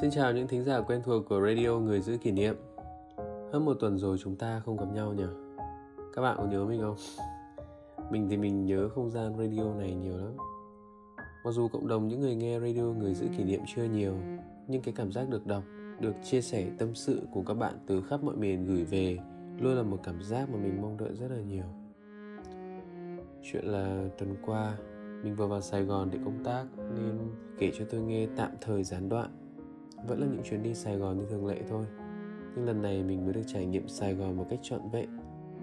Xin chào những thính giả quen thuộc của radio Người giữ kỷ niệm. Hơn một tuần rồi chúng ta không gặp nhau nhỉ? Các bạn có nhớ mình không? Mình thì mình nhớ không gian radio này nhiều lắm. Mặc dù cộng đồng những người nghe radio Người giữ kỷ niệm chưa nhiều Nhưng cái cảm giác được đọc, được chia sẻ tâm sự của các bạn từ khắp mọi miền gửi về Luôn là một cảm giác mà mình mong đợi rất là nhiều. Chuyện là tuần qua mình vừa vào Sài Gòn để công tác nên kể cho tôi nghe tạm thời gián đoạn vẫn là những chuyến đi Sài Gòn như thường lệ thôi. Nhưng lần này mình mới được trải nghiệm Sài Gòn một cách trọn vẹn.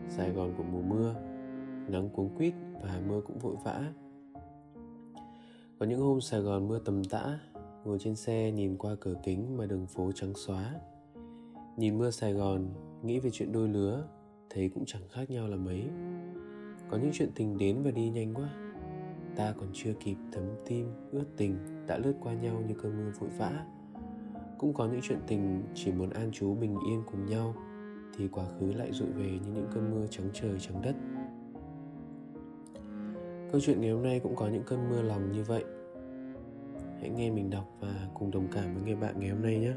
Sài Gòn của mùa mưa, nắng cuống quýt và mưa cũng vội vã. Có những hôm Sài Gòn mưa tầm tã, ngồi trên xe nhìn qua cửa kính mà đường phố trắng xóa. Nhìn mưa Sài Gòn, nghĩ về chuyện đôi lứa, thấy cũng chẳng khác nhau là mấy. Có những chuyện tình đến và đi nhanh quá. Ta còn chưa kịp thấm tim ướt tình đã lướt qua nhau như cơn mưa vội vã cũng có những chuyện tình chỉ muốn an trú bình yên cùng nhau, thì quá khứ lại rụi về như những cơn mưa trắng trời trắng đất. Câu chuyện ngày hôm nay cũng có những cơn mưa lòng như vậy. Hãy nghe mình đọc và cùng đồng cảm với người bạn ngày hôm nay nhé.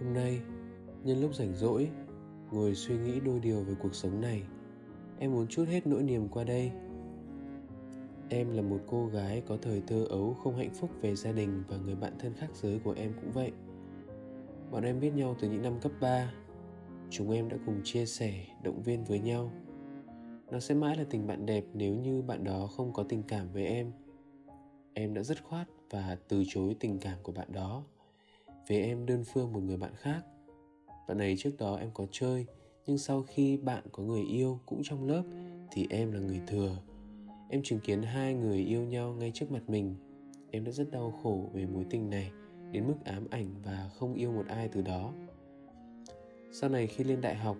Hôm nay, nhân lúc rảnh rỗi, ngồi suy nghĩ đôi điều về cuộc sống này em muốn chút hết nỗi niềm qua đây. Em là một cô gái có thời thơ ấu, không hạnh phúc về gia đình và người bạn thân khác giới của em cũng vậy. Bọn em biết nhau từ những năm cấp 3 chúng em đã cùng chia sẻ, động viên với nhau. Nó sẽ mãi là tình bạn đẹp nếu như bạn đó không có tình cảm với em. Em đã dứt khoát và từ chối tình cảm của bạn đó. Vì em đơn phương một người bạn khác. Bạn này trước đó em có chơi nhưng sau khi bạn có người yêu cũng trong lớp thì em là người thừa. Em chứng kiến hai người yêu nhau ngay trước mặt mình. Em đã rất đau khổ về mối tình này, đến mức ám ảnh và không yêu một ai từ đó. Sau này khi lên đại học,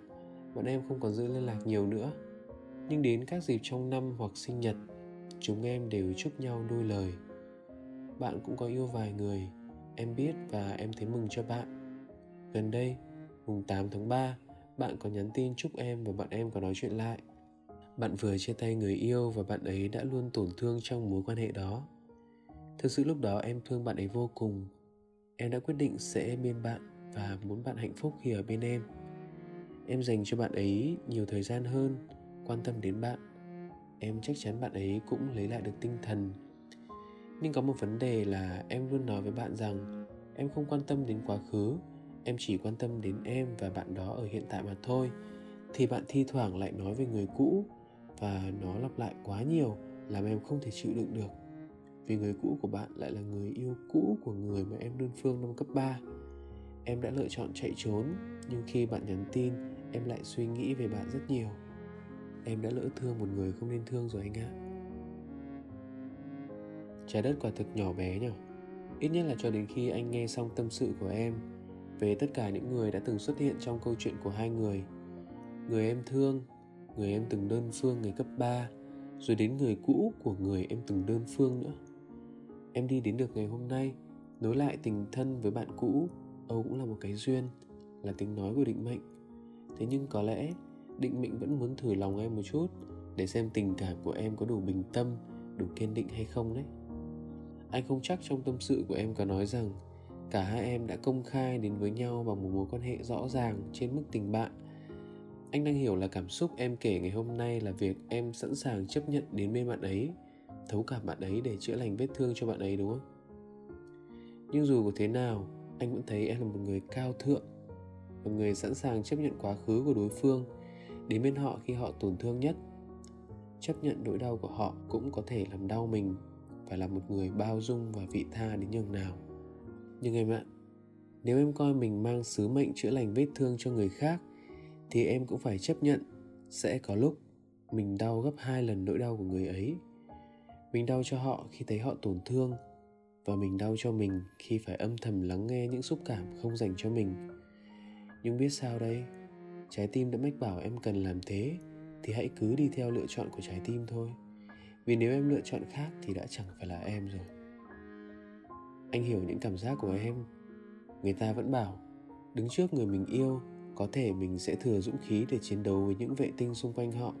bọn em không còn giữ liên lạc nhiều nữa. Nhưng đến các dịp trong năm hoặc sinh nhật, chúng em đều chúc nhau đôi lời. Bạn cũng có yêu vài người, em biết và em thấy mừng cho bạn. Gần đây, mùng 8 tháng 3 bạn có nhắn tin chúc em và bạn em có nói chuyện lại. Bạn vừa chia tay người yêu và bạn ấy đã luôn tổn thương trong mối quan hệ đó. Thực sự lúc đó em thương bạn ấy vô cùng. Em đã quyết định sẽ bên bạn và muốn bạn hạnh phúc khi ở bên em. Em dành cho bạn ấy nhiều thời gian hơn, quan tâm đến bạn. Em chắc chắn bạn ấy cũng lấy lại được tinh thần. Nhưng có một vấn đề là em luôn nói với bạn rằng em không quan tâm đến quá khứ em chỉ quan tâm đến em và bạn đó ở hiện tại mà thôi. Thì bạn thi thoảng lại nói về người cũ, và nó lặp lại quá nhiều, làm em không thể chịu đựng được. Vì người cũ của bạn lại là người yêu cũ của người mà em đơn phương năm cấp 3 em đã lựa chọn chạy trốn, nhưng khi bạn nhắn tin, em lại suy nghĩ về bạn rất nhiều. Em đã lỡ thương một người không nên thương rồi anh ạ. Trái đất quả thực nhỏ bé nhỉ ít nhất là cho đến khi anh nghe xong tâm sự của em về tất cả những người đã từng xuất hiện trong câu chuyện của hai người. Người em thương, người em từng đơn phương ngày cấp 3, rồi đến người cũ của người em từng đơn phương nữa. Em đi đến được ngày hôm nay, nối lại tình thân với bạn cũ, Âu cũng là một cái duyên, là tiếng nói của định mệnh. Thế nhưng có lẽ định mệnh vẫn muốn thử lòng em một chút để xem tình cảm của em có đủ bình tâm, đủ kiên định hay không đấy. Anh không chắc trong tâm sự của em có nói rằng cả hai em đã công khai đến với nhau bằng một mối quan hệ rõ ràng trên mức tình bạn. Anh đang hiểu là cảm xúc em kể ngày hôm nay là việc em sẵn sàng chấp nhận đến bên bạn ấy, thấu cảm bạn ấy để chữa lành vết thương cho bạn ấy, đúng không? Nhưng dù có thế nào, anh vẫn thấy em là một người cao thượng, một người sẵn sàng chấp nhận quá khứ của đối phương, đến bên họ khi họ tổn thương nhất. Chấp nhận nỗi đau của họ cũng có thể làm đau mình và là một người bao dung và vị tha đến nhường nào nhưng em ạ, nếu em coi mình mang sứ mệnh chữa lành vết thương cho người khác, thì em cũng phải chấp nhận sẽ có lúc mình đau gấp hai lần nỗi đau của người ấy. Mình đau cho họ khi thấy họ tổn thương, và mình đau cho mình khi phải âm thầm lắng nghe những xúc cảm không dành cho mình. Nhưng biết sao đây? Trái tim đã mách bảo em cần làm thế, thì hãy cứ đi theo lựa chọn của trái tim thôi. Vì nếu em lựa chọn khác thì đã chẳng phải là em rồi anh hiểu những cảm giác của em. Người ta vẫn bảo, đứng trước người mình yêu, có thể mình sẽ thừa dũng khí để chiến đấu với những vệ tinh xung quanh họ.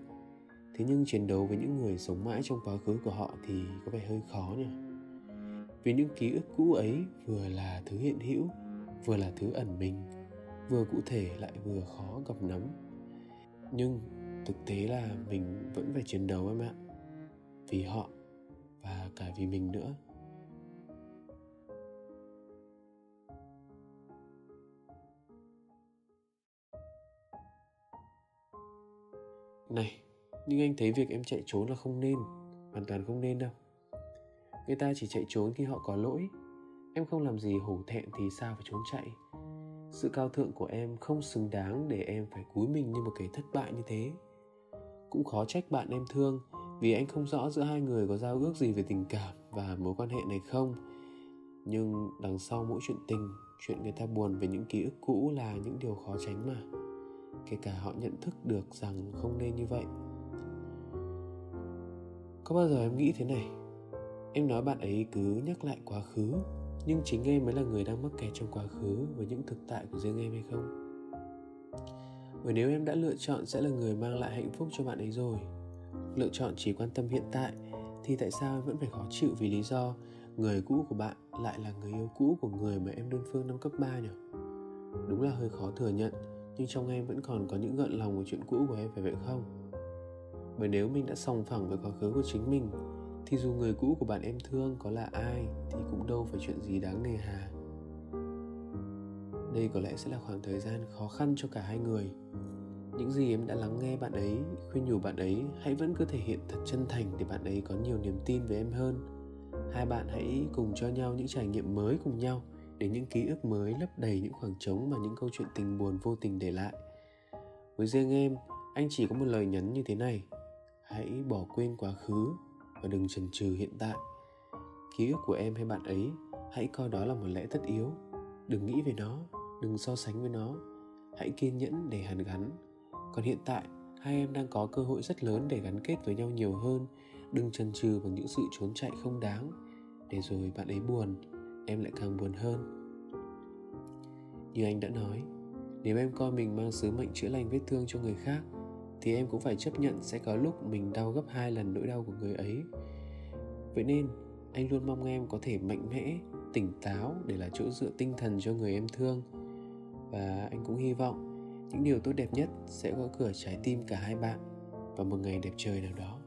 Thế nhưng chiến đấu với những người sống mãi trong quá khứ của họ thì có vẻ hơi khó nhỉ? Vì những ký ức cũ ấy vừa là thứ hiện hữu, vừa là thứ ẩn mình, vừa cụ thể lại vừa khó gặp nắm. Nhưng thực tế là mình vẫn phải chiến đấu em ạ. Vì họ và cả vì mình nữa. Này, nhưng anh thấy việc em chạy trốn là không nên, hoàn toàn không nên đâu. Người ta chỉ chạy trốn khi họ có lỗi. Em không làm gì hổ thẹn thì sao phải trốn chạy? Sự cao thượng của em không xứng đáng để em phải cúi mình như một kẻ thất bại như thế. Cũng khó trách bạn em thương, vì anh không rõ giữa hai người có giao ước gì về tình cảm và mối quan hệ này không. Nhưng đằng sau mỗi chuyện tình, chuyện người ta buồn về những ký ức cũ là những điều khó tránh mà kể cả họ nhận thức được rằng không nên như vậy. Có bao giờ em nghĩ thế này? Em nói bạn ấy cứ nhắc lại quá khứ nhưng chính em mới là người đang mắc kẹt trong quá khứ với những thực tại của riêng em hay không? Bởi nếu em đã lựa chọn sẽ là người mang lại hạnh phúc cho bạn ấy rồi lựa chọn chỉ quan tâm hiện tại thì tại sao em vẫn phải khó chịu vì lý do người cũ của bạn lại là người yêu cũ của người mà em đơn phương năm cấp 3 nhỉ? Đúng là hơi khó thừa nhận, nhưng trong em vẫn còn có những gợn lòng về chuyện cũ của em, phải vậy không? Bởi nếu mình đã sòng phẳng với quá khứ của chính mình, thì dù người cũ của bạn em thương có là ai, thì cũng đâu phải chuyện gì đáng nề hà. Đây có lẽ sẽ là khoảng thời gian khó khăn cho cả hai người. Những gì em đã lắng nghe bạn ấy, khuyên nhủ bạn ấy, hãy vẫn cứ thể hiện thật chân thành để bạn ấy có nhiều niềm tin về em hơn. Hai bạn hãy cùng cho nhau những trải nghiệm mới cùng nhau để những ký ức mới lấp đầy những khoảng trống mà những câu chuyện tình buồn vô tình để lại. Với riêng em, anh chỉ có một lời nhắn như thế này, hãy bỏ quên quá khứ và đừng chần chừ hiện tại. Ký ức của em hay bạn ấy, hãy coi đó là một lẽ tất yếu. Đừng nghĩ về nó, đừng so sánh với nó. Hãy kiên nhẫn để hàn gắn. Còn hiện tại, hai em đang có cơ hội rất lớn để gắn kết với nhau nhiều hơn. Đừng chần chừ bằng những sự trốn chạy không đáng. Để rồi bạn ấy buồn em lại càng buồn hơn. Như anh đã nói, nếu em coi mình mang sứ mệnh chữa lành vết thương cho người khác, thì em cũng phải chấp nhận sẽ có lúc mình đau gấp hai lần nỗi đau của người ấy. Vậy nên, anh luôn mong em có thể mạnh mẽ, tỉnh táo để là chỗ dựa tinh thần cho người em thương. Và anh cũng hy vọng những điều tốt đẹp nhất sẽ gõ cửa trái tim cả hai bạn vào một ngày đẹp trời nào đó.